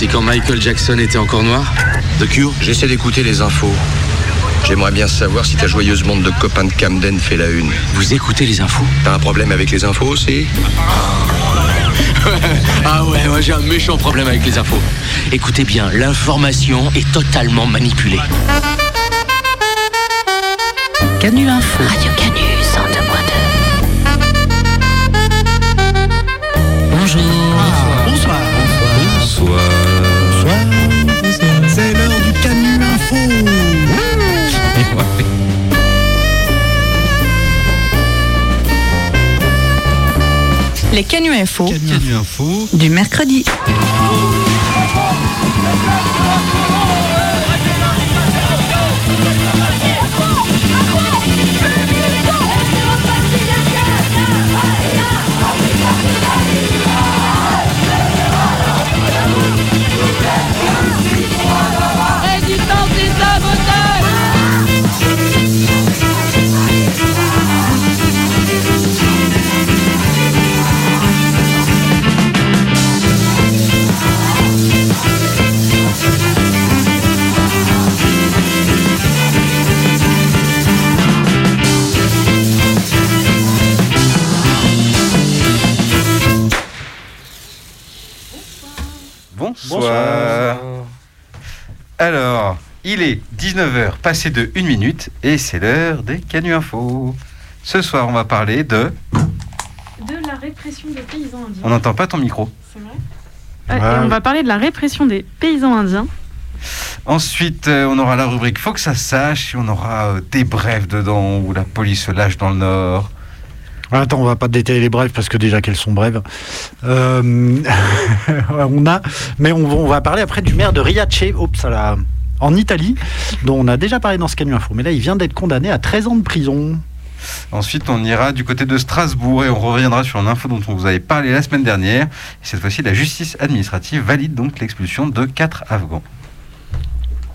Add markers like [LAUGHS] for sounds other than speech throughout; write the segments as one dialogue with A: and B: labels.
A: C'est quand Michael Jackson était encore noir
B: The Cure
C: J'essaie d'écouter les infos. J'aimerais bien savoir si ta joyeuse bande de copains de Camden fait la une.
A: Vous écoutez les infos
C: T'as un problème avec les infos aussi [LAUGHS]
A: Ah ouais, moi j'ai un méchant problème avec les infos. Écoutez bien, l'information est totalement manipulée.
D: Canu Info.
E: Radio Canu 102.2.
D: Les Canu Info
F: Canu Info.
D: du mercredi.
G: Bonsoir. Alors, il est 19h, passé de 1 minute, et c'est l'heure des Canu Info. Ce soir, on va parler de...
H: De la répression des paysans indiens.
G: On n'entend pas ton micro.
H: C'est vrai Ouais, et on va parler de la répression des paysans indiens.
G: Ensuite, euh, on aura la rubrique Faut que ça sache, et on aura euh, des brèves dedans, où la police se lâche dans le Nord.
F: Attends, on va pas détailler les brèves parce que déjà qu'elles sont brèves. Euh, [LAUGHS] on a, mais on, va- on va parler après du maire de Riace, oups, à la- en Italie, dont on a déjà parlé dans ce Canu Info. Mais là, il vient d'être condamné à 13 ans de prison.
G: Ensuite, on ira du côté de Strasbourg, et on reviendra sur une info dont on vous avait parlé la semaine dernière. Et cette fois-ci, la justice administrative valide donc l'expulsion de quatre Afghans.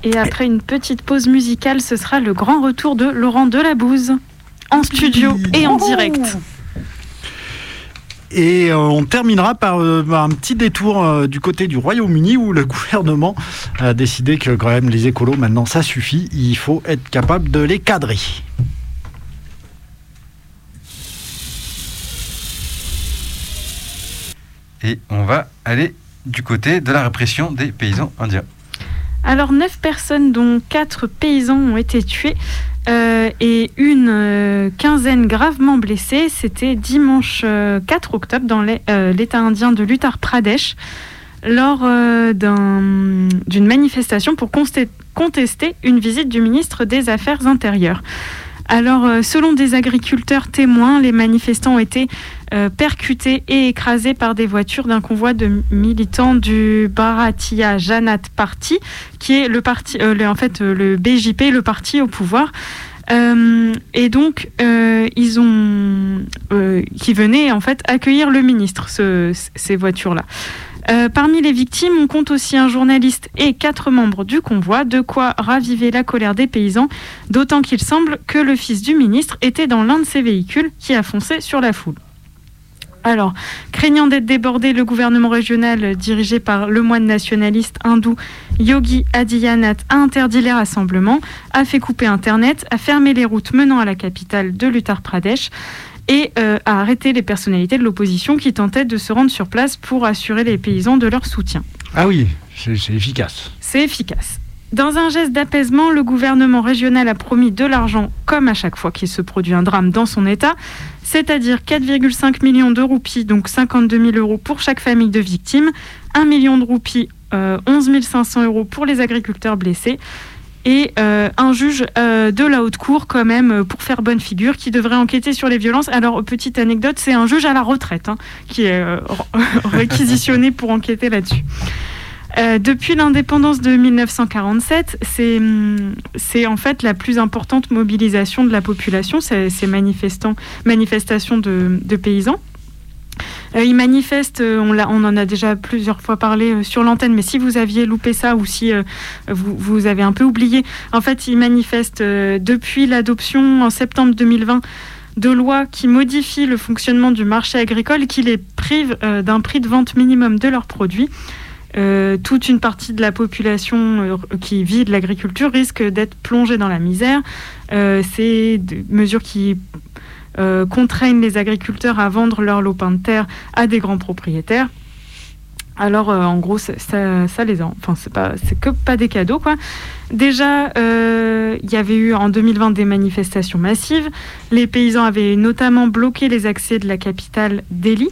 H: Et après une petite pause musicale, ce sera le grand retour de Laurent Delabouze. En studio et en direct.
F: Et euh, on terminera par euh, un petit détour euh, du côté du Royaume-Uni où le [LAUGHS] gouvernement a décidé que quand même les écolos maintenant ça suffit, il faut être capable de les cadrer.
G: Et on va aller du côté de la répression des paysans indiens.
H: Alors, neuf personnes, dont quatre paysans, ont été tués euh, et une euh, quinzaine gravement blessées. C'était dimanche euh, 4 octobre dans euh, l'État indien de l'Uttar Pradesh lors euh, d'un- d'une manifestation pour contester une visite du ministre des Affaires intérieures. Alors, euh, selon des agriculteurs témoins, les manifestants ont été euh, percutés et écrasés par des voitures d'un convoi de militants du Bharatiya Janat Party, qui est le euh, en fait, euh, le BJP, le parti au pouvoir. Et donc, ils qui venaient en fait accueillir le ministre, ce- ces voitures-là. Parmi les victimes, on compte aussi un journaliste et quatre membres du convoi, de quoi raviver la colère des paysans, d'autant qu'il semble que le fils du ministre était dans l'un de ces véhicules qui a foncé sur la foule. Alors, craignant d'être débordé, le gouvernement régional euh, dirigé par le moine nationaliste hindou Yogi Adityanath a interdit les rassemblements, a fait couper Internet, a fermé les routes menant à la capitale de l'Uttar Pradesh et euh, a arrêté les personnalités de l'opposition qui tentaient de se rendre sur place pour assurer les paysans de leur soutien.
F: Ah oui, c'est efficace.
H: C'est efficace. Dans un geste d'apaisement, le gouvernement régional a promis de l'argent, comme à chaque fois qu'il se produit un drame dans son État, c'est-à-dire 4,5 millions de roupies, donc 52 000 euros pour chaque famille de victimes, 1 million de roupies, euh, 11 500 euros pour les agriculteurs blessés, et euh, un juge euh, de la haute cour quand même euh, pour faire bonne figure qui devrait enquêter sur les violences. Alors petite anecdote, c'est un juge à la retraite hein, qui est euh, [LAUGHS] réquisitionné pour enquêter là-dessus. Euh, depuis l'indépendance de 1947, c'est hum, c'est en fait la plus importante mobilisation de la population, ces, manifestations de, paysans. Euh, ils manifestent, euh, on, en a déjà plusieurs fois parlé sur l'antenne, mais si vous aviez loupé ça ou si vous, vous avez un peu oublié, en fait, ils manifestent depuis l'adoption en septembre 2020 de lois qui modifient le fonctionnement du marché agricole et qui les privent d'un prix de vente minimum de leurs produits. Euh, toute une partie de la population euh, qui vit de l'agriculture risque d'être plongée dans la misère. Euh, c'est des mesures qui contraignent les agriculteurs à vendre leurs lopins de terre à des grands propriétaires. Alors, en gros, ça, les en... Enfin, c'est pas, que pas des cadeaux. Déjà, il y avait eu en 2020 des manifestations massives. Les paysans avaient notamment bloqué les accès de la capitale Delhi.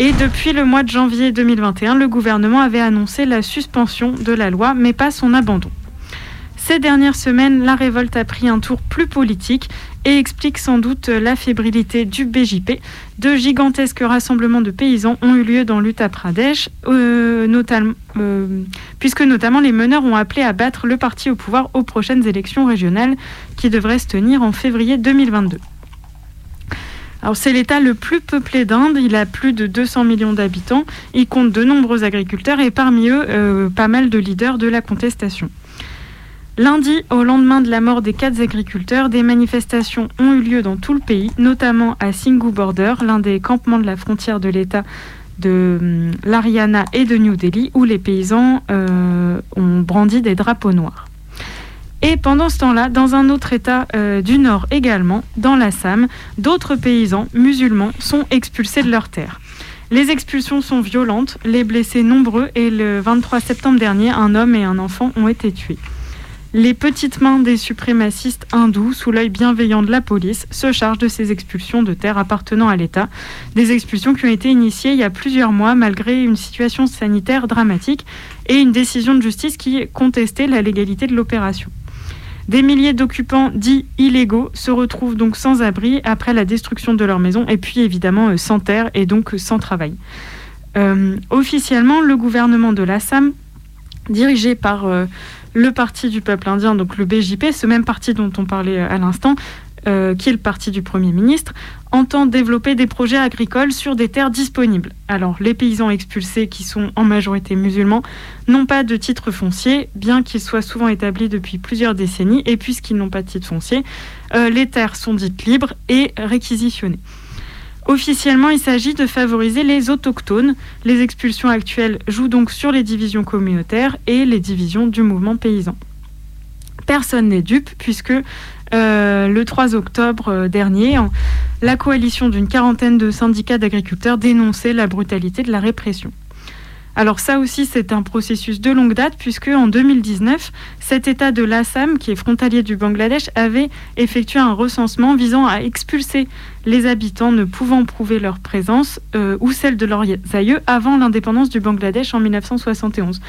H: Et depuis le mois de janvier 2021, le gouvernement avait annoncé la suspension de la loi, mais pas son abandon. Ces dernières semaines, la révolte a pris un tour plus politique et explique sans doute la fébrilité du BJP. De gigantesques rassemblements de paysans ont eu lieu dans l'Uttar Pradesh, euh, euh, puisque notamment les meneurs ont appelé à battre le parti au pouvoir aux prochaines élections régionales qui devraient se tenir en février 2022. Alors c'est l'État le plus peuplé d'Inde, il a plus de 200 millions d'habitants, il compte de nombreux agriculteurs et parmi eux euh, pas mal de leaders de la contestation. Lundi, au lendemain de la mort des quatre agriculteurs, des manifestations ont eu lieu dans tout le pays, notamment à Singhu Border, l'un des campements de la frontière de l'État de hum, l'Ariana et de New Delhi, où les paysans euh, ont brandi des drapeaux noirs. Et pendant ce temps-là, dans un autre État euh, du Nord également, dans l'Assam, d'autres paysans musulmans sont expulsés de leurs terres. Les expulsions sont violentes, les blessés nombreux et le 23 septembre dernier, un homme et un enfant ont été tués. Les petites mains des suprémacistes hindous, sous l'œil bienveillant de la police, se chargent de ces expulsions de terres appartenant à l'État. Des expulsions qui ont été initiées il y a plusieurs mois malgré une situation sanitaire dramatique et une décision de justice qui contestait la légalité de l'opération. Des milliers d'occupants dits illégaux se retrouvent donc sans abri après la destruction de leur maison et puis évidemment euh, sans terre et donc euh, sans travail. Euh, officiellement, le gouvernement de l'Assam, dirigé par le parti du peuple indien, donc le BJP, ce même parti dont on parlait à l'instant, euh, qui est le parti du Premier ministre, entend développer des projets agricoles sur des terres disponibles. Alors, les paysans expulsés, qui sont en majorité musulmans, n'ont pas de titre foncier, bien qu'ils soient souvent établis depuis plusieurs décennies, et puisqu'ils n'ont pas de titre foncier, euh, les terres sont dites libres et réquisitionnées. Officiellement, il s'agit de favoriser les autochtones. Les expulsions actuelles jouent donc sur les divisions communautaires et les divisions du mouvement paysan. Personne n'est dupe puisque euh, le 3 octobre euh, dernier, la coalition d'une quarantaine de syndicats d'agriculteurs dénonçait la brutalité de la répression. Alors ça aussi, c'est un processus de longue date puisque en 2019, cet État de l'Assam, qui est frontalier du Bangladesh, avait effectué un recensement visant à expulser les habitants ne pouvant prouver leur présence euh, ou celle de leurs aïeux avant l'indépendance du Bangladesh en 1971.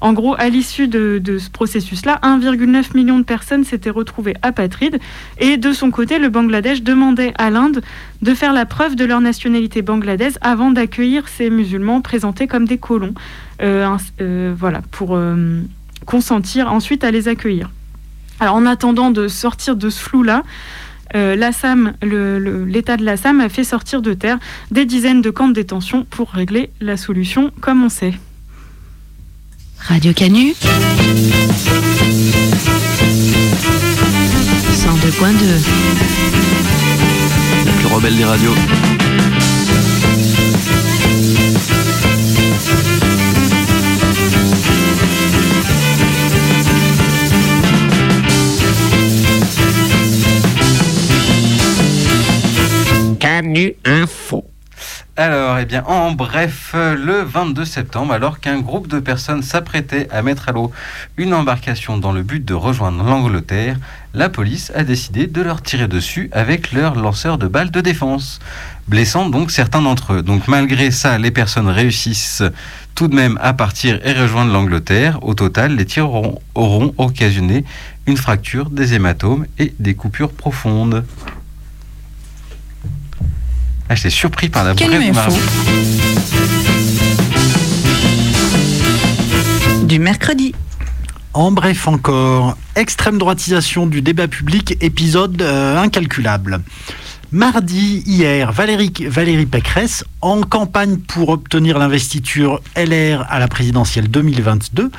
H: En gros, à l'issue de, ce processus-là, 1,9 million de personnes s'étaient retrouvées apatrides. Et de son côté, le Bangladesh demandait à l'Inde de faire la preuve de leur nationalité bangladaise avant d'accueillir ces musulmans présentés comme des colons. Euh, euh, voilà, pour euh, consentir ensuite à les accueillir. Alors, en attendant de sortir de ce flou-là, l'État de l'Assam a fait sortir de terre des dizaines de camps de détention pour régler la solution, comme on sait.
D: Radio Canu 102.2
B: La plus rebelle des radios.
A: Canu Info.
G: Alors, eh bien, en bref, le 22 septembre, alors qu'un groupe de personnes s'apprêtait à mettre à l'eau une embarcation dans le but de rejoindre l'Angleterre, la police a décidé de leur tirer dessus avec leur lanceur de balles de défense, blessant donc certains d'entre eux. Donc, malgré ça, les personnes réussissent tout de même à partir et rejoindre l'Angleterre. Au total, les tirs auront, auront occasionné une fracture, des hématomes et des coupures profondes. Ah, j'étais surpris par la
D: Info. Du mercredi.
F: En bref encore, extrême droitisation du débat public, épisode euh, incalculable. Mardi, hier, Valérie, Valérie Pécresse, en campagne pour obtenir l'investiture LR à la présidentielle 2022,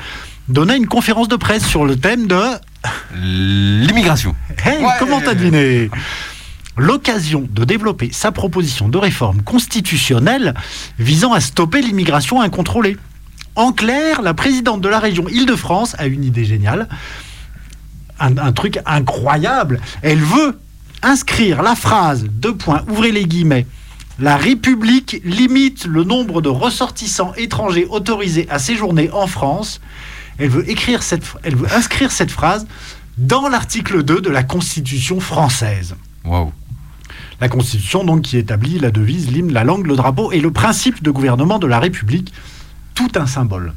F: donna une conférence de presse sur le thème de
G: L'immigration.
F: Hey,
G: Ouais.
F: comment t'as deviné? L'occasion de développer sa proposition de réforme constitutionnelle visant à stopper l'immigration incontrôlée. En clair, la présidente de la région Île-de-France a une idée géniale, un, truc incroyable. Elle veut inscrire la phrase, deux points, ouvrez les guillemets, la République limite le nombre de ressortissants étrangers autorisés à séjourner en France. Elle veut, elle veut inscrire cette phrase dans l'article 2 de la Constitution française.
G: Waouh.
F: La Constitution, donc, qui établit la devise, l'hymne, la langue, le drapeau et le principe de gouvernement de la République. Tout un symbole.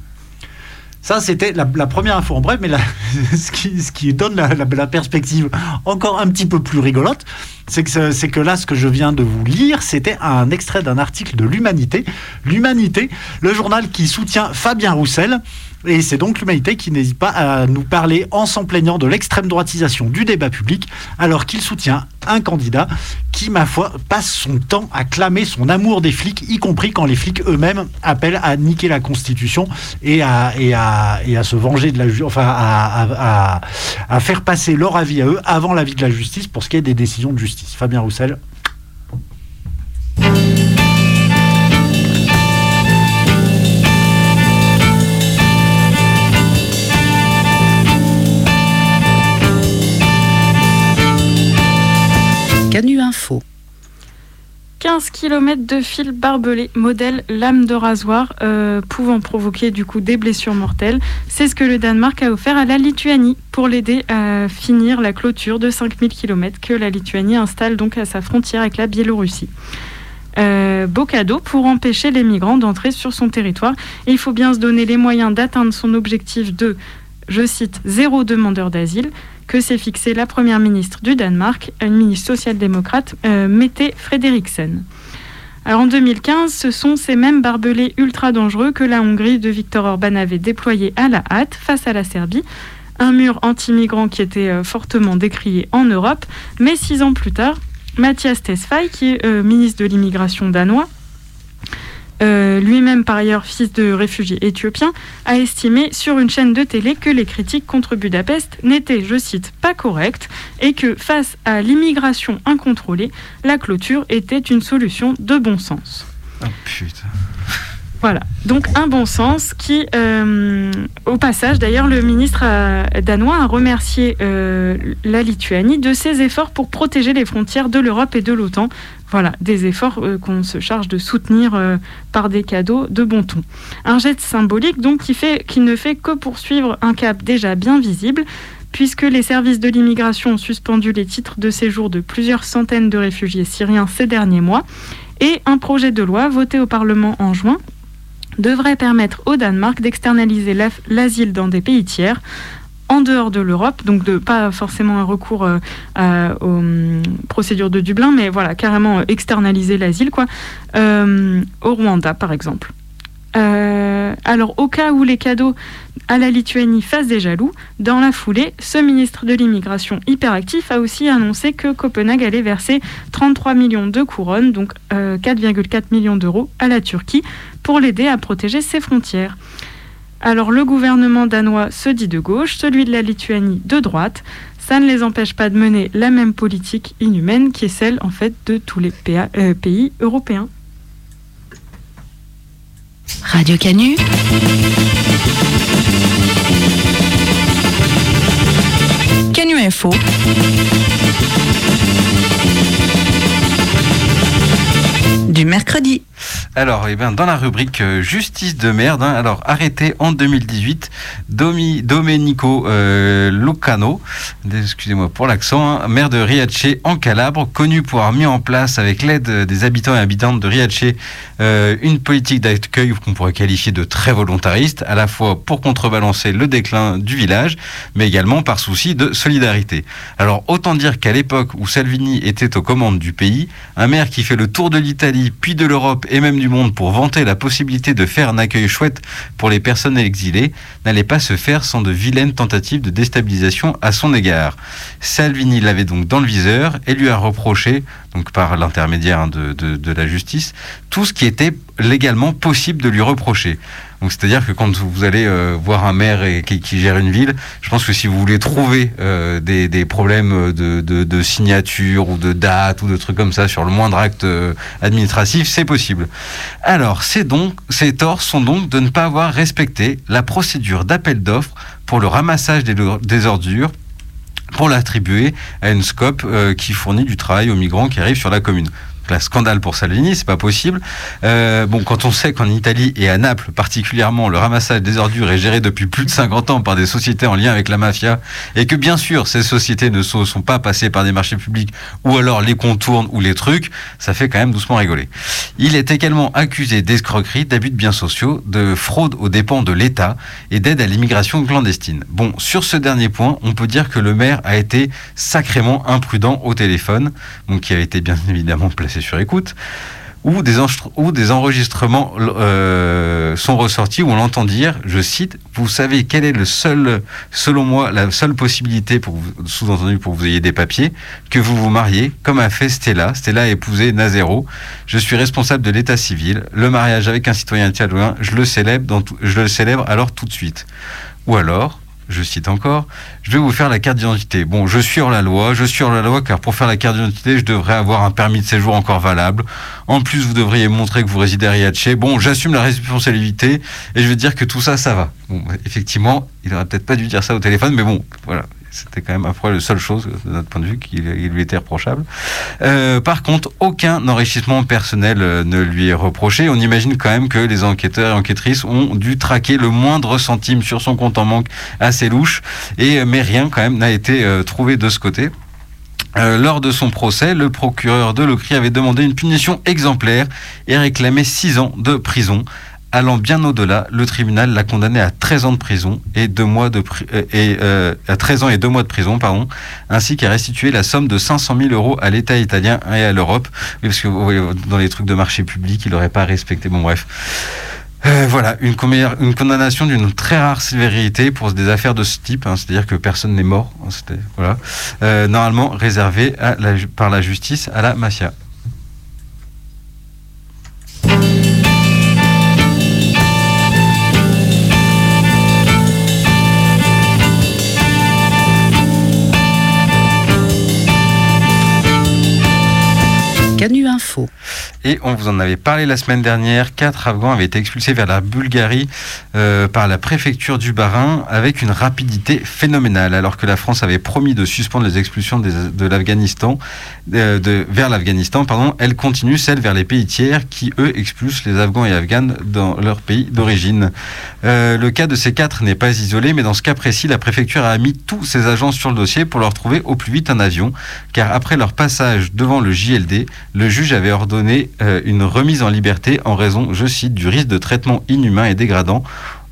F: Ça, c'était la, première info en bref, mais [LAUGHS] ce, qui, donne la, perspective encore un petit peu plus rigolote, c'est que là, ce que je viens de vous lire, c'était un extrait d'un article de l'Humanité. L'Humanité, le journal qui soutient Fabien Roussel. Et c'est donc l'Humanité qui n'hésite pas à nous parler en s'en plaignant de l'extrême droitisation du débat public, alors qu'il soutient un candidat qui, ma foi, passe son temps à clamer son amour des flics, y compris quand les flics eux-mêmes appellent à niquer la Constitution et à, se venger de la justice, enfin à- à faire passer leur avis à eux avant l'avis de la justice pour ce qui est des décisions de justice. Fabien Roussel.
H: 15 km de fil barbelé, modèle lame de rasoir, euh, pouvant provoquer du coup des blessures mortelles. C'est ce que le Danemark a offert à la Lituanie pour l'aider à finir la clôture de 5000 km que la Lituanie installe donc à sa frontière avec la Biélorussie. Euh, beau cadeau pour empêcher les migrants d'entrer sur son territoire. Il faut bien se donner les moyens d'atteindre son objectif de, je cite, zéro demandeur d'asile, que s'est fixé la première ministre du Danemark, une ministre social-démocrate, euh, Mette Frederiksen. Alors en 2015, ce sont ces mêmes barbelés ultra dangereux que la Hongrie de Viktor Orban avait déployés à la hâte face à la Serbie. Un mur anti-migrant qui était euh, fortement décrié en Europe. Mais six ans plus tard, Mathias Tesfaye, qui est euh, ministre de l'immigration danois, euh, lui-même par ailleurs fils de réfugiés éthiopiens, a estimé sur une chaîne de télé que les critiques contre Budapest n'étaient, je cite, pas correctes et que face à l'immigration incontrôlée, la clôture était une solution de bon sens.
G: Oh putain.
H: Voilà, donc un bon sens qui, euh, au passage d'ailleurs, le ministre euh, danois a remercié euh, la Lituanie de ses efforts pour protéger les frontières de l'Europe et de l'OTAN. Voilà, des efforts euh, qu'on se charge de soutenir euh, par des cadeaux de bon ton. Un geste symbolique donc qui, qui ne fait que poursuivre un cap déjà bien visible, puisque les services de l'immigration ont suspendu les titres de séjour de plusieurs centaines de réfugiés syriens ces derniers mois, et un projet de loi voté au Parlement en juin devrait permettre au Danemark d'externaliser l'asile dans des pays tiers en dehors de l'Europe, donc de pas forcément un recours euh, à- aux hum, procédures de Dublin, mais voilà, carrément euh, externaliser l'asile, quoi, Euh, au Rwanda par exemple. Euh, alors, au cas où les cadeaux à la Lituanie fassent des jaloux, dans la foulée, ce ministre de l'immigration hyperactif a aussi annoncé que Copenhague allait verser 33 millions de couronnes, donc euh, 4,4 millions d'euros, à la Turquie pour l'aider à protéger ses frontières. Alors le gouvernement danois se dit de gauche, celui de la Lituanie de droite. Ça ne les empêche pas de mener la même politique inhumaine qui est celle en fait de tous les euh, pays européens.
D: Radio Canu. Canu Info. Du mercredi.
G: Alors, eh ben, dans la rubrique euh, justice de merde, hein, alors arrêté en 2018, Domi, Domenico euh, Lucano, excusez-moi pour l'accent, hein, maire de Riace en Calabre, connu pour avoir mis en place avec l'aide des habitants et habitantes de Riace euh, une politique d'accueil qu'on pourrait qualifier de très volontariste, à la fois pour contrebalancer le déclin du village, mais également par souci de solidarité. Alors autant dire qu'à l'époque où Salvini était aux commandes du pays, un maire qui fait le tour de l'Italie, puis de l'Europe et même du monde pour vanter la possibilité de faire un accueil chouette pour les personnes exilées, n'allait pas se faire sans de vilaines tentatives de déstabilisation à son égard. Salvini l'avait donc dans le viseur et lui a reproché donc par l'intermédiaire hein, de, de, la justice, tout ce qui était légalement possible de lui reprocher. Donc c'est-à-dire que quand vous allez euh, voir un maire et, qui, gère une ville, je pense que si vous voulez trouver euh, des, des, problèmes de, de, de, signature ou de date ou de trucs comme ça sur le moindre acte euh, administratif, c'est possible. Alors ces, donc, ces torts sont donc de ne pas avoir respecté la procédure d'appel d'offres pour le ramassage des, des ordures pour l'attribuer à une scope euh, qui fournit du travail aux migrants qui arrivent sur la commune là, scandale pour Salvini, c'est pas possible. Euh, bon, quand on sait qu'en Italie et à Naples particulièrement, le ramassage des ordures est géré depuis plus de 50 ans par des sociétés en lien avec la mafia, et que bien sûr ces sociétés ne sont, sont pas passées par des marchés publics ou alors les contournent ou les trucs, ça fait quand même doucement rigoler. Il est également accusé d'escroquerie, d'abus de biens sociaux, de fraude aux dépens de l'État et d'aide à l'immigration clandestine. Bon, sur ce dernier point, on peut dire que le maire a été sacrément imprudent au téléphone, donc qui a été bien évidemment placé sur écoute, où des, enregistrements euh, sont ressortis, où on l'entend dire, je cite, vous savez quelle est le seul, selon moi, la seule possibilité, sous-entendu pour que vous ayez des papiers, que vous vous mariez, comme a fait Stella. Stella a épousé Nazero. Je suis responsable de l'état civil. Le mariage avec un citoyen tout, je le célèbre alors tout de suite. Ou alors, je cite encore, je vais vous faire la carte d'identité. Bon, je suis hors la loi, je suis hors la loi car pour faire la carte d'identité, je devrais avoir un permis de séjour encore valable. En plus, vous devriez montrer que vous résidez à Riace. Bon, j'assume la responsabilité et je vais dire que tout ça, ça va. Bon, effectivement, il aurait peut-être pas dû dire ça au téléphone, mais bon, voilà. C'était quand même fois la seule chose, de notre point de vue, qui lui était reprochable. Euh, par contre, aucun enrichissement personnel euh, ne lui est reproché. On imagine quand même que les enquêteurs et enquêtrices ont dû traquer le moindre centime sur son compte en banque assez louche, et, mais rien quand même n'a été euh, trouvé de ce côté. Euh, lors de son procès, le procureur de Locry avait demandé une punition exemplaire et réclamé 6 ans de prison. Allant bien au-delà, le tribunal l'a condamné à 13 ans de prison et deux mois de euh, et euh, à 13 ans et deux mois de prison, pardon, ainsi qu'à restituer la somme de 500 000 euros à l'État italien et à l'Europe, parce que dans les trucs de marché public, il n'aurait pas respecté. Bon, bref. Euh, voilà, une, condamnation d'une très rare sévérité pour des affaires de ce type, hein, c'est-à-dire que personne n'est mort, hein, voilà, normalement réservé à la, par la justice à la mafia. Et on vous en avait parlé la semaine dernière. Quatre Afghans avaient été expulsés vers la Bulgarie euh, par la préfecture du Bas-Rhin avec une rapidité phénoménale. Alors que la France avait promis de suspendre les expulsions de l'Afghanistan euh, vers l'Afghanistan, pardon, elle continue celle vers les pays tiers qui eux expulsent les Afghans et Afghanes dans leur pays d'origine. Euh, le cas de ces quatre n'est pas isolé, mais dans ce cas précis, la préfecture a mis tous ses agents sur le dossier pour leur trouver au plus vite un avion, car après leur passage devant le JLD, le juge avait ordonné euh, une remise en liberté en raison, je cite, du risque de traitement inhumain et dégradant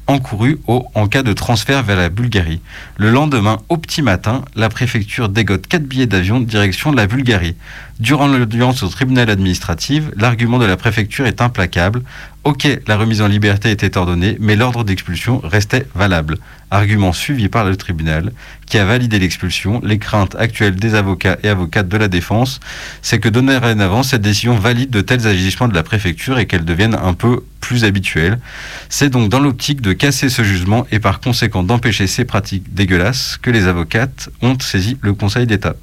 G: encouru au, en cas de transfert vers la Bulgarie. Le lendemain, au petit matin, la préfecture dégote quatre billets d'avion direction de la Bulgarie. Durant l'audience au tribunal administratif, l'argument de la préfecture est implacable. Ok, la remise en liberté était ordonnée, mais l'ordre d'expulsion restait valable. Argument suivi par le tribunal, qui a validé l'expulsion. Les craintes actuelles des avocats et avocates de la défense, c'est que dorénavant, cette décision valide de tels agissements de la préfecture et qu'elle devienne un peu plus habituelle. C'est donc dans l'optique de casser ce jugement et par conséquent d'empêcher ces pratiques dégueulasses que les avocates ont saisi le Conseil d'État.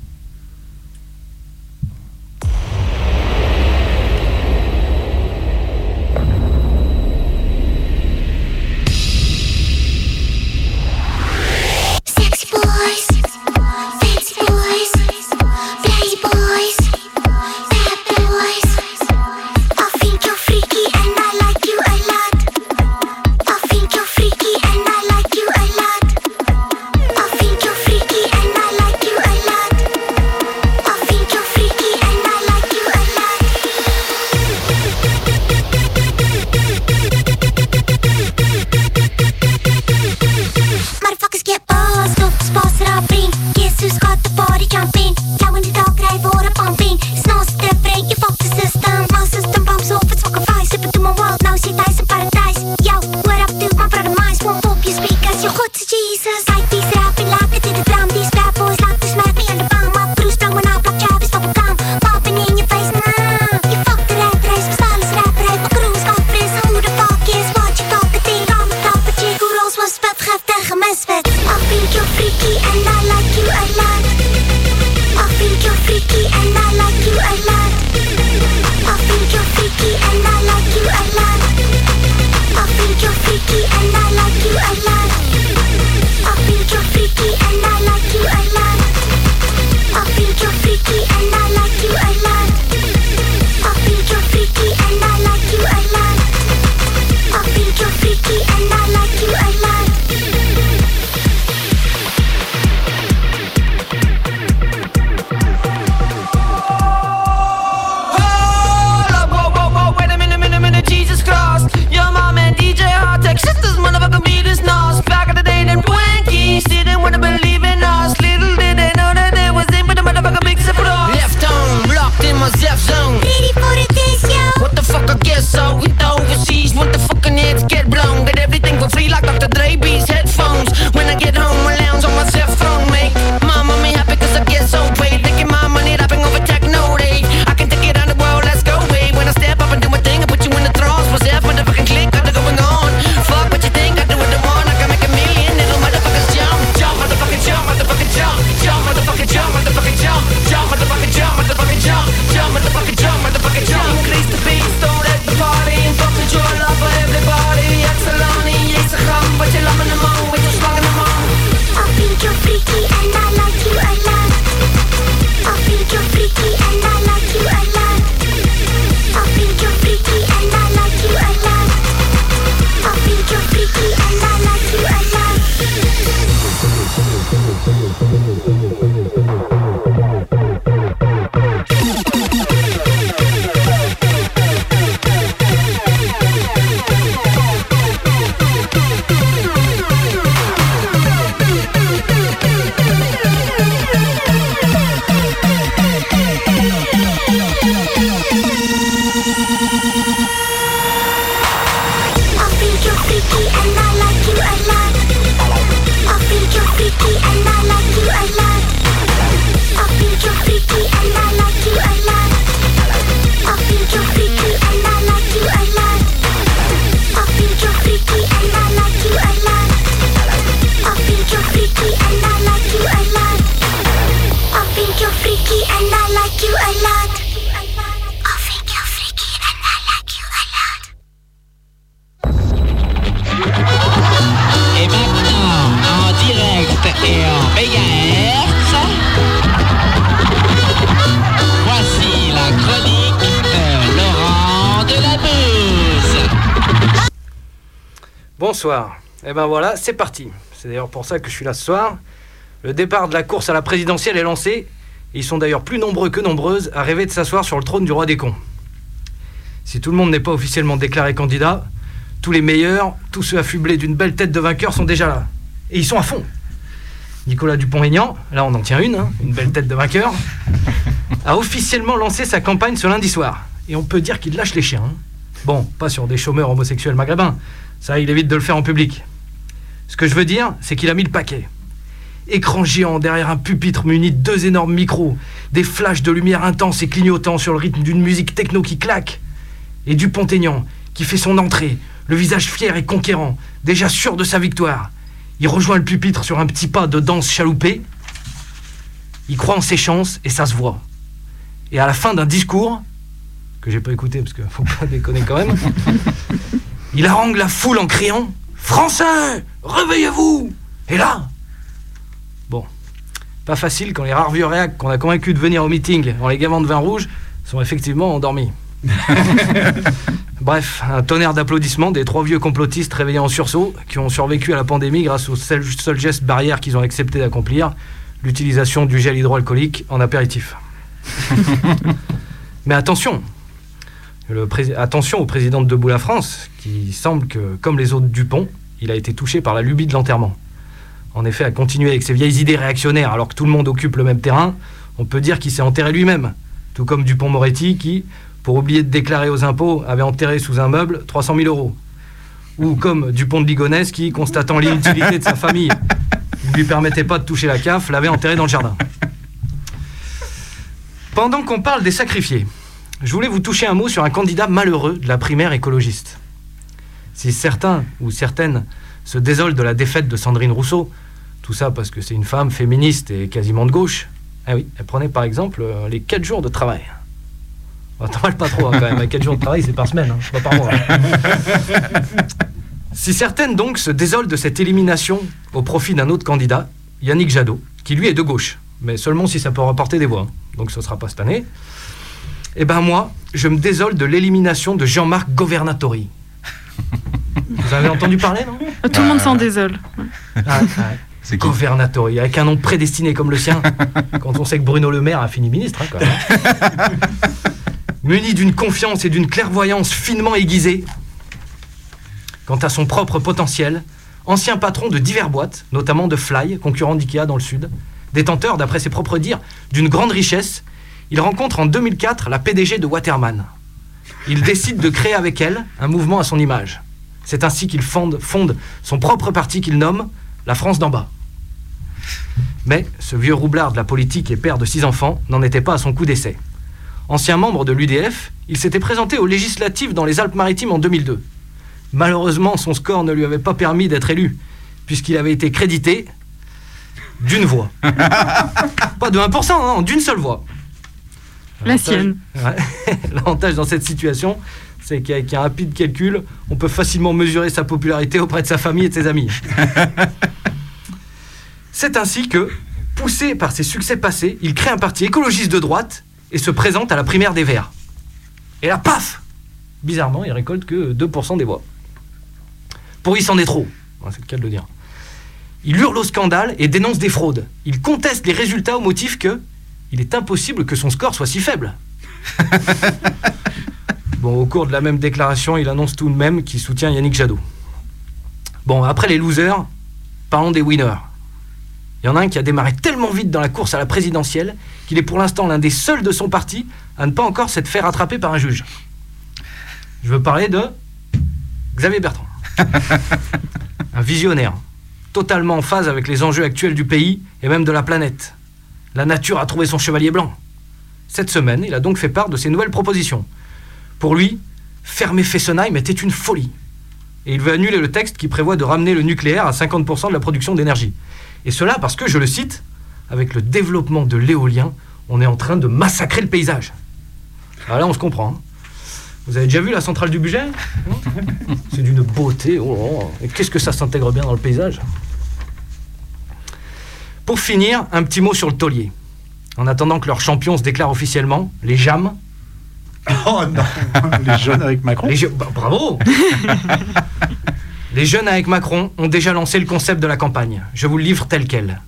I: Bonsoir. Et ben voilà, c'est parti. C'est d'ailleurs pour ça que je suis là ce soir. Le départ de la course à la présidentielle est lancé. Ils sont d'ailleurs plus nombreux que nombreuses à rêver de s'asseoir sur le trône du roi des cons. Si tout le monde n'est pas officiellement déclaré candidat, tous les meilleurs, tous ceux affublés d'une belle tête de vainqueur sont déjà là. Et ils sont à fond. Nicolas Dupont-Aignan, là on en tient une, hein, une belle tête de vainqueur, a officiellement lancé sa campagne ce lundi soir. Et on peut dire qu'il lâche les chiens. hein. Bon, pas sur des chômeurs homosexuels maghrébins. Ça, il évite de le faire en public. Ce que je veux dire, c'est qu'il a mis le paquet. Écran géant derrière un pupitre muni de deux énormes micros, des flashs de lumière intenses et clignotants sur le rythme d'une musique techno qui claque. Et Dupont-Aignan, qui fait son entrée, le visage fier et conquérant, déjà sûr de sa victoire. Il rejoint le pupitre sur un petit pas de danse chaloupé. Il croit en ses chances et ça se voit. Et à la fin d'un discours, que j'ai pas écouté parce qu'il faut pas déconner quand même, il harangue la foule en criant Français, réveillez-vous Et là, bon, pas facile quand les rares vieux réacs qu'on a convaincus de venir au meeting en les gavant de vin rouge sont effectivement endormis. [LAUGHS] Bref, un tonnerre d'applaudissements des trois vieux complotistes réveillés en sursaut qui ont survécu à la pandémie grâce au seul, seul geste barrière qu'ils ont accepté d'accomplir, l'utilisation du gel hydroalcoolique en apéritif. [LAUGHS] Mais attention, attention au président de Debout la France, qui semble que, comme les autres Dupont, il a été touché par la lubie de l'enterrement. En effet, à continuer avec ses vieilles idées réactionnaires alors que tout le monde occupe le même terrain, on peut dire qu'il s'est enterré lui-même. Tout comme Dupont-Moretti qui, pour oublier de déclarer aux impôts, avait enterré sous un meuble 300 000 euros. Ou comme Dupont de Ligonnès qui, constatant l'inutilité de sa famille, ne lui permettait pas de toucher la CAF, l'avait enterré dans le jardin. Pendant qu'on parle des sacrifiés, je voulais vous toucher un mot sur un candidat malheureux de la primaire écologiste. Si certains ou certaines se désolent de la défaite de Sandrine Rousseau, tout ça parce que c'est une femme féministe et quasiment de gauche, ah oui, elle prenait par exemple euh, les 4 jours de travail. Bon, T'en pas trop hein, quand même, 4 jours de travail c'est par semaine, hein, pas par mois. si certaines donc se désolent de cette élimination au profit d'un autre candidat, Yannick Jadot, qui lui est de gauche, mais seulement si ça peut rapporter des voix, hein, donc ce sera pas cette année, eh ben moi, je me désole de l'élimination de Jean-Marc Governatori. [LAUGHS] Vous avez entendu parler, non?
H: Tout le monde s'en désole.
I: Ah, [LAUGHS] ouais. Governatori, avec un nom prédestiné comme le sien, quand on sait que Bruno Le Maire a fini ministre, hein, quand même. [LAUGHS] Muni d'une confiance et d'une clairvoyance finement aiguisée, quant à son propre potentiel, ancien patron de divers boîtes, notamment de Fly, concurrent d'IKEA dans le Sud, détenteur, d'après ses propres dires, d'une grande richesse, il rencontre en 2004 la PDG de Waterman. Il décide de créer avec elle un mouvement à son image. C'est ainsi qu'il fonde, fonde son propre parti qu'il nomme la France d'en bas. Mais ce vieux roublard de la politique et père de six enfants n'en était pas à son coup d'essai. Ancien membre de l'UDF, il s'était présenté aux législatives dans les Alpes-Maritimes en 2002. Malheureusement, son score ne lui avait pas permis d'être élu, puisqu'il avait été crédité d'une voix. [LAUGHS] pas de 1%, hein, d'une seule voix.
H: La
I: L'avantage-
H: sienne.
I: Ouais. [LAUGHS] L'avantage dans cette situation, c'est qu'avec un rapide calcul, on peut facilement mesurer sa popularité auprès de sa famille et de ses amis. [LAUGHS] c'est ainsi que, poussé par ses succès passés, il crée un parti écologiste de droite et se présente à la primaire des Verts. Et là, paf Bizarrement, il récolte que 2% des voix. Pour il s'en est trop, c'est le cas de le dire. Il hurle au scandale et dénonce des fraudes. Il conteste les résultats au motif que il est impossible que son score soit si faible. [LAUGHS] bon, au cours de la même déclaration, il annonce tout de même qu'il soutient Yannick Jadot. Bon, après les losers, parlons des winners. Il y en a un qui a démarré tellement vite dans la course à la présidentielle qu'il est pour l'instant l'un des seuls de son parti à ne pas encore s'être fait rattraper par un juge. Je veux parler de Xavier Bertrand. [LAUGHS] un visionnaire, totalement en phase avec les enjeux actuels du pays et même de la planète. La nature a trouvé son chevalier blanc. Cette semaine, il a donc fait part de ses nouvelles propositions. Pour lui, fermer Fessenheim était une folie. Et il veut annuler le texte qui prévoit de ramener le nucléaire à 50% de la production d'énergie. Et cela parce que, je le cite, avec le développement de l'éolien, on est en train de massacrer le paysage. Alors là, on se comprend. hein. Vous avez déjà vu la centrale du budget? C'est d'une beauté. oh. Et qu'est-ce que ça s'intègre bien dans le paysage? Pour finir, un petit mot sur le taulier. En attendant que leur champion se déclare officiellement, les JAM.
F: Oh non [LAUGHS] Les jeunes avec Macron
I: Les je- bah, bravo [LAUGHS] Les jeunes avec Macron ont déjà lancé le concept de la campagne. Je vous le livre tel quel.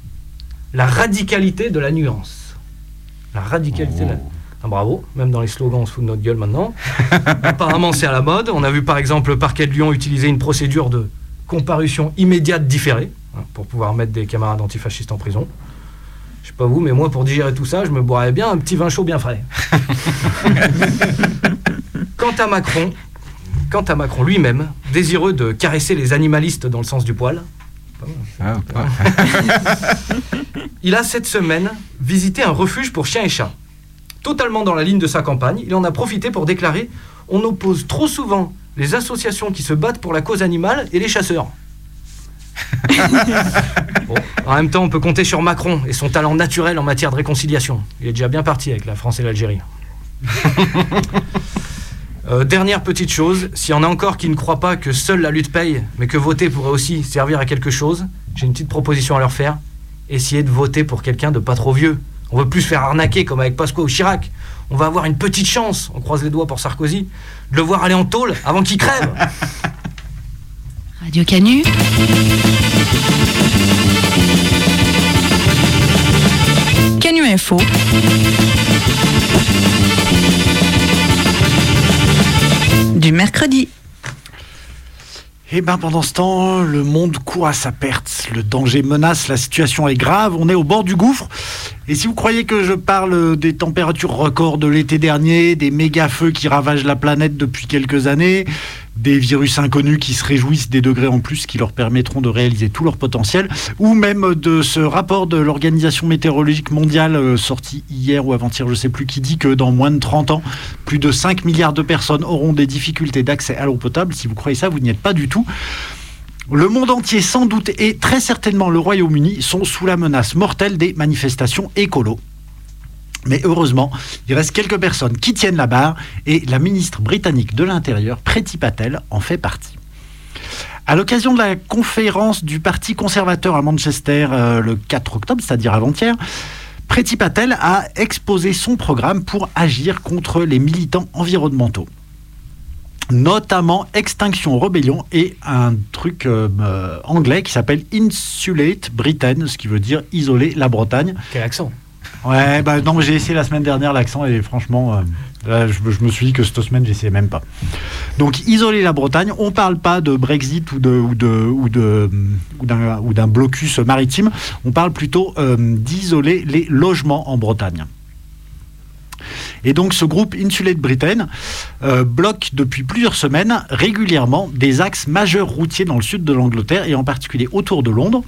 I: La radicalité de la nuance. La radicalité de la... Ah, bravo, même dans les slogans on se fout de notre gueule maintenant. [LAUGHS] Apparemment c'est à la mode. On a vu par exemple le parquet de Lyon utiliser une procédure de comparution immédiate différée pour pouvoir mettre des camarades antifascistes en prison. Je sais pas vous, mais moi pour digérer tout ça, je me boirais bien un petit vin chaud bien frais. [LAUGHS] Quant à Macron, quant à Macron lui-même, désireux de caresser les animalistes dans le sens du poil, [LAUGHS] il a cette semaine visité un refuge pour chiens et chats. Totalement dans la ligne de sa campagne, il en a profité pour déclarer On oppose trop souvent les associations qui se battent pour la cause animale et les chasseurs. [LAUGHS] Bon, en même temps, on peut compter sur Macron et son talent naturel en matière de réconciliation. Il est déjà bien parti avec la France et l'Algérie. [LAUGHS] Euh, dernière petite chose, s'il y en a encore qui ne croient pas que seule la lutte paye, mais que voter pourrait aussi servir à quelque chose, j'ai une petite proposition à leur faire. Essayez de voter pour quelqu'un de pas trop vieux. On veut plus se faire arnaquer comme avec Pasqua ou Chirac. On va avoir une petite chance, on croise les doigts pour Sarkozy, de le voir aller en tôle avant qu'il crève. [LAUGHS]
D: Radio Canu. Canu Info. Du mercredi.
F: Et ben pendant ce temps, le monde court à sa perte. Le danger menace, la situation est grave, on est au bord du gouffre. Et si vous croyez que je parle des températures records de l'été dernier, des méga feux qui ravagent la planète depuis quelques années, des virus inconnus qui se réjouissent des degrés en plus qui leur permettront de réaliser tout leur potentiel, ou même de ce rapport de l'Organisation météorologique mondiale euh, sorti hier ou avant-hier, je sais plus, qui dit que dans moins de 30 ans, plus de 5 milliards de personnes auront des difficultés d'accès à l'eau potable. Si vous croyez ça, vous n'y êtes pas du tout. Le monde entier, sans doute, et très certainement le Royaume-Uni, sont sous la menace mortelle des manifestations écolo. Mais heureusement, il reste quelques personnes qui tiennent la barre et la ministre britannique de l'Intérieur, Preti Patel, en fait partie. À l'occasion de la conférence du Parti conservateur à Manchester euh, le 4 octobre, c'est-à-dire avant-hier, Preti Patel a exposé son programme pour agir contre les militants environnementaux notamment Extinction Rebellion et un truc euh, euh, anglais qui s'appelle Insulate Britain, ce qui veut dire isoler la Bretagne.
I: Quel accent?
F: Ouais, bah non, j'ai essayé la semaine dernière l'accent et franchement, euh, là, je, me suis dit que cette semaine, j'essayais même pas. Donc, isoler la Bretagne, on parle pas de Brexit ou de ou de ou de ou d'un blocus maritime, on parle plutôt euh, d'isoler les logements en Bretagne. Et donc ce groupe Insulate Britain euh, bloque depuis plusieurs semaines régulièrement des axes majeurs routiers dans le sud de l'Angleterre et en particulier autour de Londres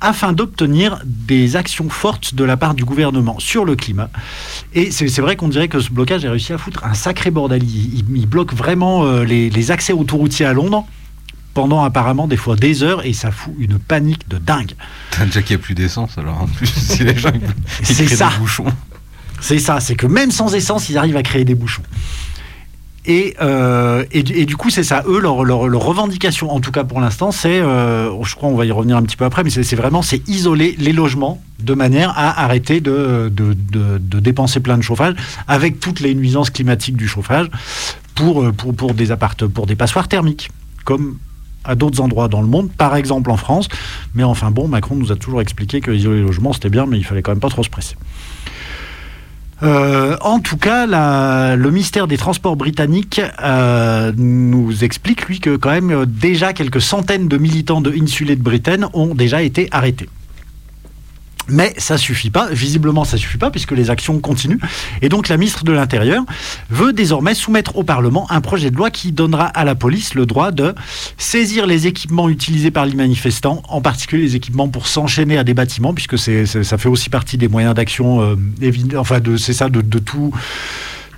F: afin d'obtenir des actions fortes de la part du gouvernement sur le climat. Et c'est vrai qu'on dirait que ce blocage a réussi à foutre un sacré bordel. Il, bloque vraiment euh, les, les accès autoroutiers à Londres pendant apparemment des fois des heures et ça fout une panique de dingue.
G: T'as déjà qu'il n'y a plus d'essence, alors en plus, [LAUGHS] si les gens ils, ils
F: C'est
G: créent
F: ça.
G: des bouchons.
F: C'est ça, c'est que même sans essence, ils arrivent à créer des bouchons. Et, euh, et, et du coup, c'est ça. Eux, leur, leur- revendication, en tout cas pour l'instant, c'est, euh, je crois, on va y revenir un petit peu après, mais c'est c'est vraiment, c'est isoler les logements de manière à arrêter de, de, de- de dépenser plein de chauffage avec toutes les nuisances climatiques du chauffage pour, euh, pour, pour des appart, pour des passoires thermiques, comme à d'autres endroits dans le monde, par exemple en France. Mais enfin bon, Macron nous a toujours expliqué que isoler les logements, c'était bien, mais il fallait quand même pas trop se presser. Euh, en tout cas, le ministère des Transports britannique euh, nous explique, lui, que quand même euh, déjà quelques centaines de militants de Insulés de Britain ont déjà été arrêtés. Mais ça suffit pas, visiblement ça suffit pas puisque les actions continuent. Et donc la ministre de l'Intérieur veut désormais soumettre au Parlement un projet de loi qui donnera à la police le droit de saisir les équipements utilisés par les manifestants, en particulier les équipements pour s'enchaîner à des bâtiments, puisque c'est, ça fait aussi partie des moyens d'action, euh, enfin de, c'est ça, de tout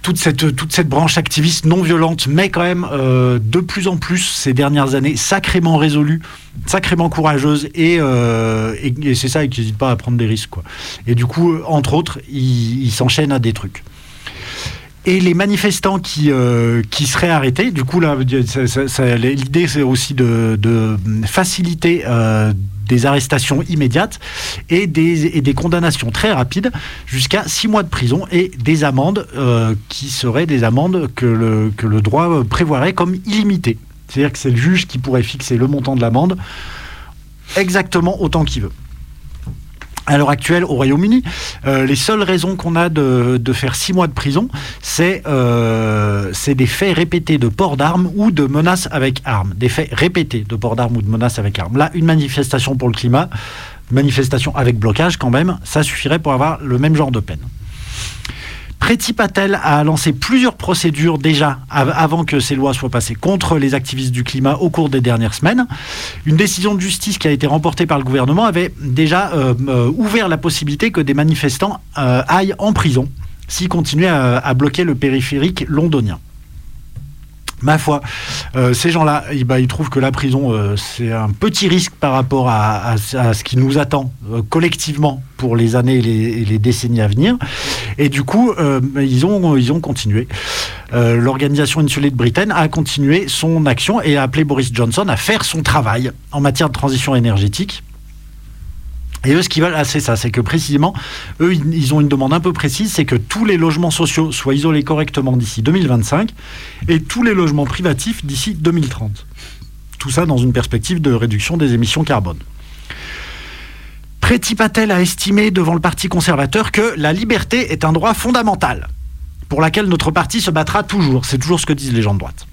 F: toute cette, toute cette branche activiste non violente, mais quand même euh, de plus en plus ces dernières années sacrément résolue, sacrément courageuse, et, euh, c'est ça, et qui n'hésite pas à prendre des risques. Quoi. Et du coup, euh, entre autres, ils ils s'enchaînent à des trucs. Et les manifestants qui, qui seraient arrêtés, du coup, là, l'idée, c'est aussi de, faciliter des arrestations immédiates et des, et des condamnations très rapides jusqu'à six mois de prison et des amendes euh, qui seraient des amendes que le, que le droit prévoirait comme illimitées. C'est-à-dire que c'est le juge qui pourrait fixer le montant de l'amende exactement autant qu'il veut. À l'heure actuelle, au Royaume-Uni, euh, les seules raisons qu'on a de, faire six mois de prison, c'est euh, c'est des faits répétés de port d'armes ou de menaces avec armes. Des faits répétés de port d'armes ou de menaces avec armes. Là, une manifestation pour le climat, manifestation avec blocage quand même, ça suffirait pour avoir le même genre de peine. Preti Patel a lancé plusieurs procédures déjà av- avant que ces lois soient passées contre les activistes du climat au cours des dernières semaines. Une décision de justice qui a été remportée par le gouvernement avait déjà euh, euh, ouvert la possibilité que des manifestants euh, aillent en prison s'ils continuaient à bloquer le périphérique londonien. Ma foi, euh, ces gens-là, ben, ils trouvent que la prison, euh, c'est un petit risque par rapport à, ce qui nous attend euh, collectivement pour les années et les, décennies à venir. Et du coup, euh, ils, ont, ils ont continué. L'organisation insulée de Britain a continué son action et a appelé Boris Johnson à faire son travail en matière de transition énergétique. Et eux, ce qu'ils veulent, ah, c'est ça, c'est que précisément, eux, ils ont une demande un peu précise, c'est que tous les logements sociaux soient isolés correctement d'ici 2025 et tous les logements privatifs d'ici 2030. Tout ça dans une perspective de réduction des émissions carbone. Preti Patel a estimé devant le Parti conservateur que la liberté est un droit fondamental pour laquelle notre parti se battra toujours. C'est toujours ce que disent les gens de droite.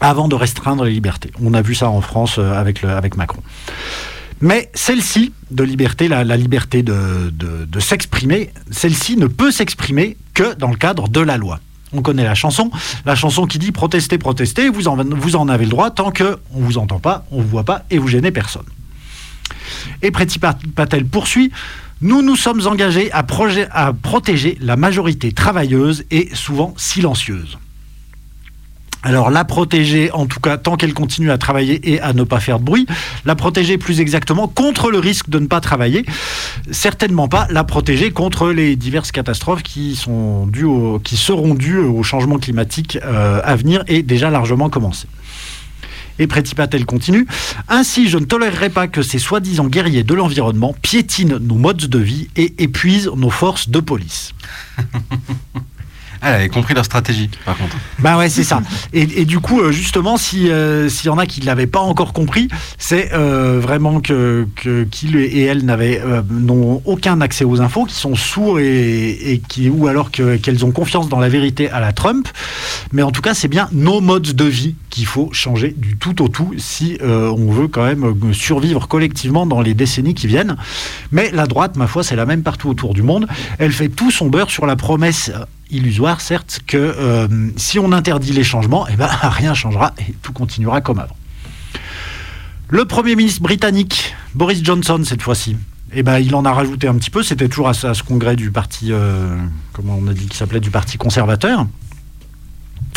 F: Avant de restreindre les libertés. On a vu ça en France euh, avec, avec Macron. Mais celle-ci, de liberté, la, liberté de, s'exprimer, celle-ci ne peut s'exprimer que dans le cadre de la loi. On connaît la chanson, la chanson qui dit protestez, protestez, vous en, avez le droit tant que on vous entend pas, on vous voit pas et vous gênez personne. Et Preti Pat- Patel poursuit. Nous nous sommes engagés à protéger la majorité travailleuse et souvent silencieuse. Alors la protéger, en tout cas tant qu'elle continue à travailler et à ne pas faire de bruit, la protéger plus exactement contre le risque de ne pas travailler, certainement pas la protéger contre les diverses catastrophes qui, sont dues qui seront dues au changement climatique euh, à venir et déjà largement commencé. Et Preti Patel continue. Ainsi, je ne tolérerai pas que ces soi-disant guerriers de l'environnement piétinent nos modes de vie et épuisent nos forces de police. [LAUGHS]
G: Elle avait compris leur stratégie, par contre.
F: Bah ouais, c'est ça. Et, du coup, euh, justement, si, euh, s'il y en a qui ne l'avaient pas encore compris, c'est euh, vraiment que, qu'ils et elles n'avaient n'ont aucun accès aux infos, qui sont sourds et, qui ou alors que, qu'elles ont confiance dans la vérité à la Trump. Mais en tout cas, c'est bien nos modes de vie qu'il faut changer du tout au tout si euh, on veut quand même euh, survivre collectivement dans les décennies qui viennent. Mais la droite, ma foi, c'est la même partout autour du monde. Elle fait tout son beurre sur la promesse illusoire, certes, que euh, si on interdit les changements, eh ben, [LAUGHS] rien changera et tout continuera comme avant. Le Premier ministre britannique, Boris Johnson, cette fois-ci, eh ben, il en a rajouté un petit peu. C'était toujours à, ce- congrès du parti, on a dit qu'il s'appelait, du parti conservateur.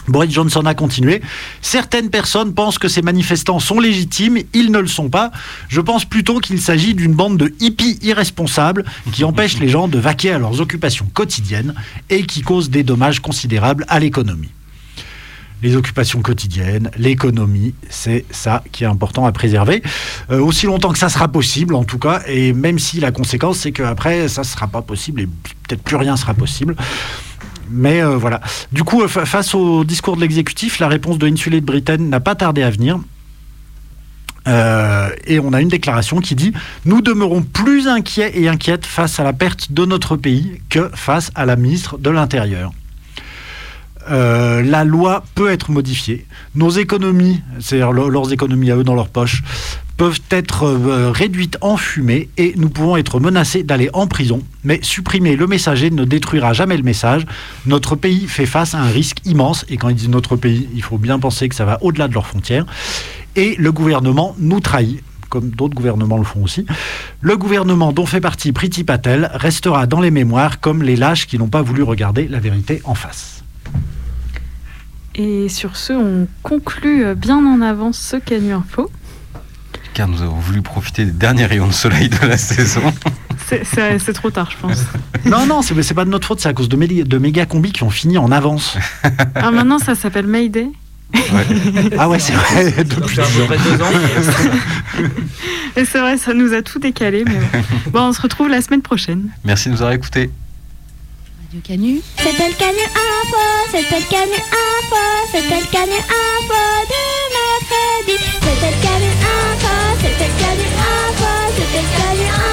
F: Boris Johnson a continué. Certaines personnes pensent que ces manifestants sont légitimes, ils ne le sont pas. Je pense plutôt qu'il s'agit d'une bande de hippies irresponsables qui [LAUGHS] empêchent les gens de vaquer à leurs occupations quotidiennes et qui causent des dommages considérables à l'économie. Les occupations quotidiennes, l'économie, c'est ça qui est important à préserver. Euh, aussi longtemps que ça sera possible, en tout cas, et même si la conséquence, c'est qu'après, ça ne sera pas possible et peut-être plus rien sera possible. Mais euh, voilà. Du coup, euh, fa- face au discours de l'exécutif, la réponse de Insulé de Britain n'a pas tardé à venir. Euh, et on a une déclaration qui dit Nous demeurons plus inquiets et inquiètes face à la perte de notre pays que face à la ministre de l'Intérieur. La loi peut être modifiée. Nos économies, c'est-à-dire le- leurs économies à eux dans leur poche, peuvent être euh, réduites en fumée et nous pouvons être menacés d'aller en prison. Mais supprimer le messager ne détruira jamais le message. Notre pays fait face à un risque immense et quand ils disent notre pays, il faut bien penser que ça va au-delà de leurs frontières. Et le gouvernement nous trahit comme d'autres gouvernements le font aussi. Le gouvernement dont fait partie Priti Patel restera dans les mémoires comme les lâches qui n'ont pas voulu regarder la vérité en face.
H: Et sur ce, on conclut bien en avance ce Canu Info.
G: Car nous avons voulu profiter des derniers rayons de soleil de la saison.
H: C'est- trop tard, je pense.
F: Non, non, c'est pas de notre faute, c'est à cause de, méli- de méga combis qui ont fini en avance.
H: Ah, maintenant, ça s'appelle Mayday.
F: Ah ouais, c'est vrai, depuis
I: deux ans.
H: Et c'est vrai, ça nous a tout décalé. Mais bon. Bon, on se retrouve la semaine prochaine.
G: Merci de nous avoir écoutés.
E: Radio Canu. C'était Canu Info, c'était le Canu Info, c'était le Canu Info du mercredi. C'était le Canu Info, c'était Canu Info, c'était Canu Info.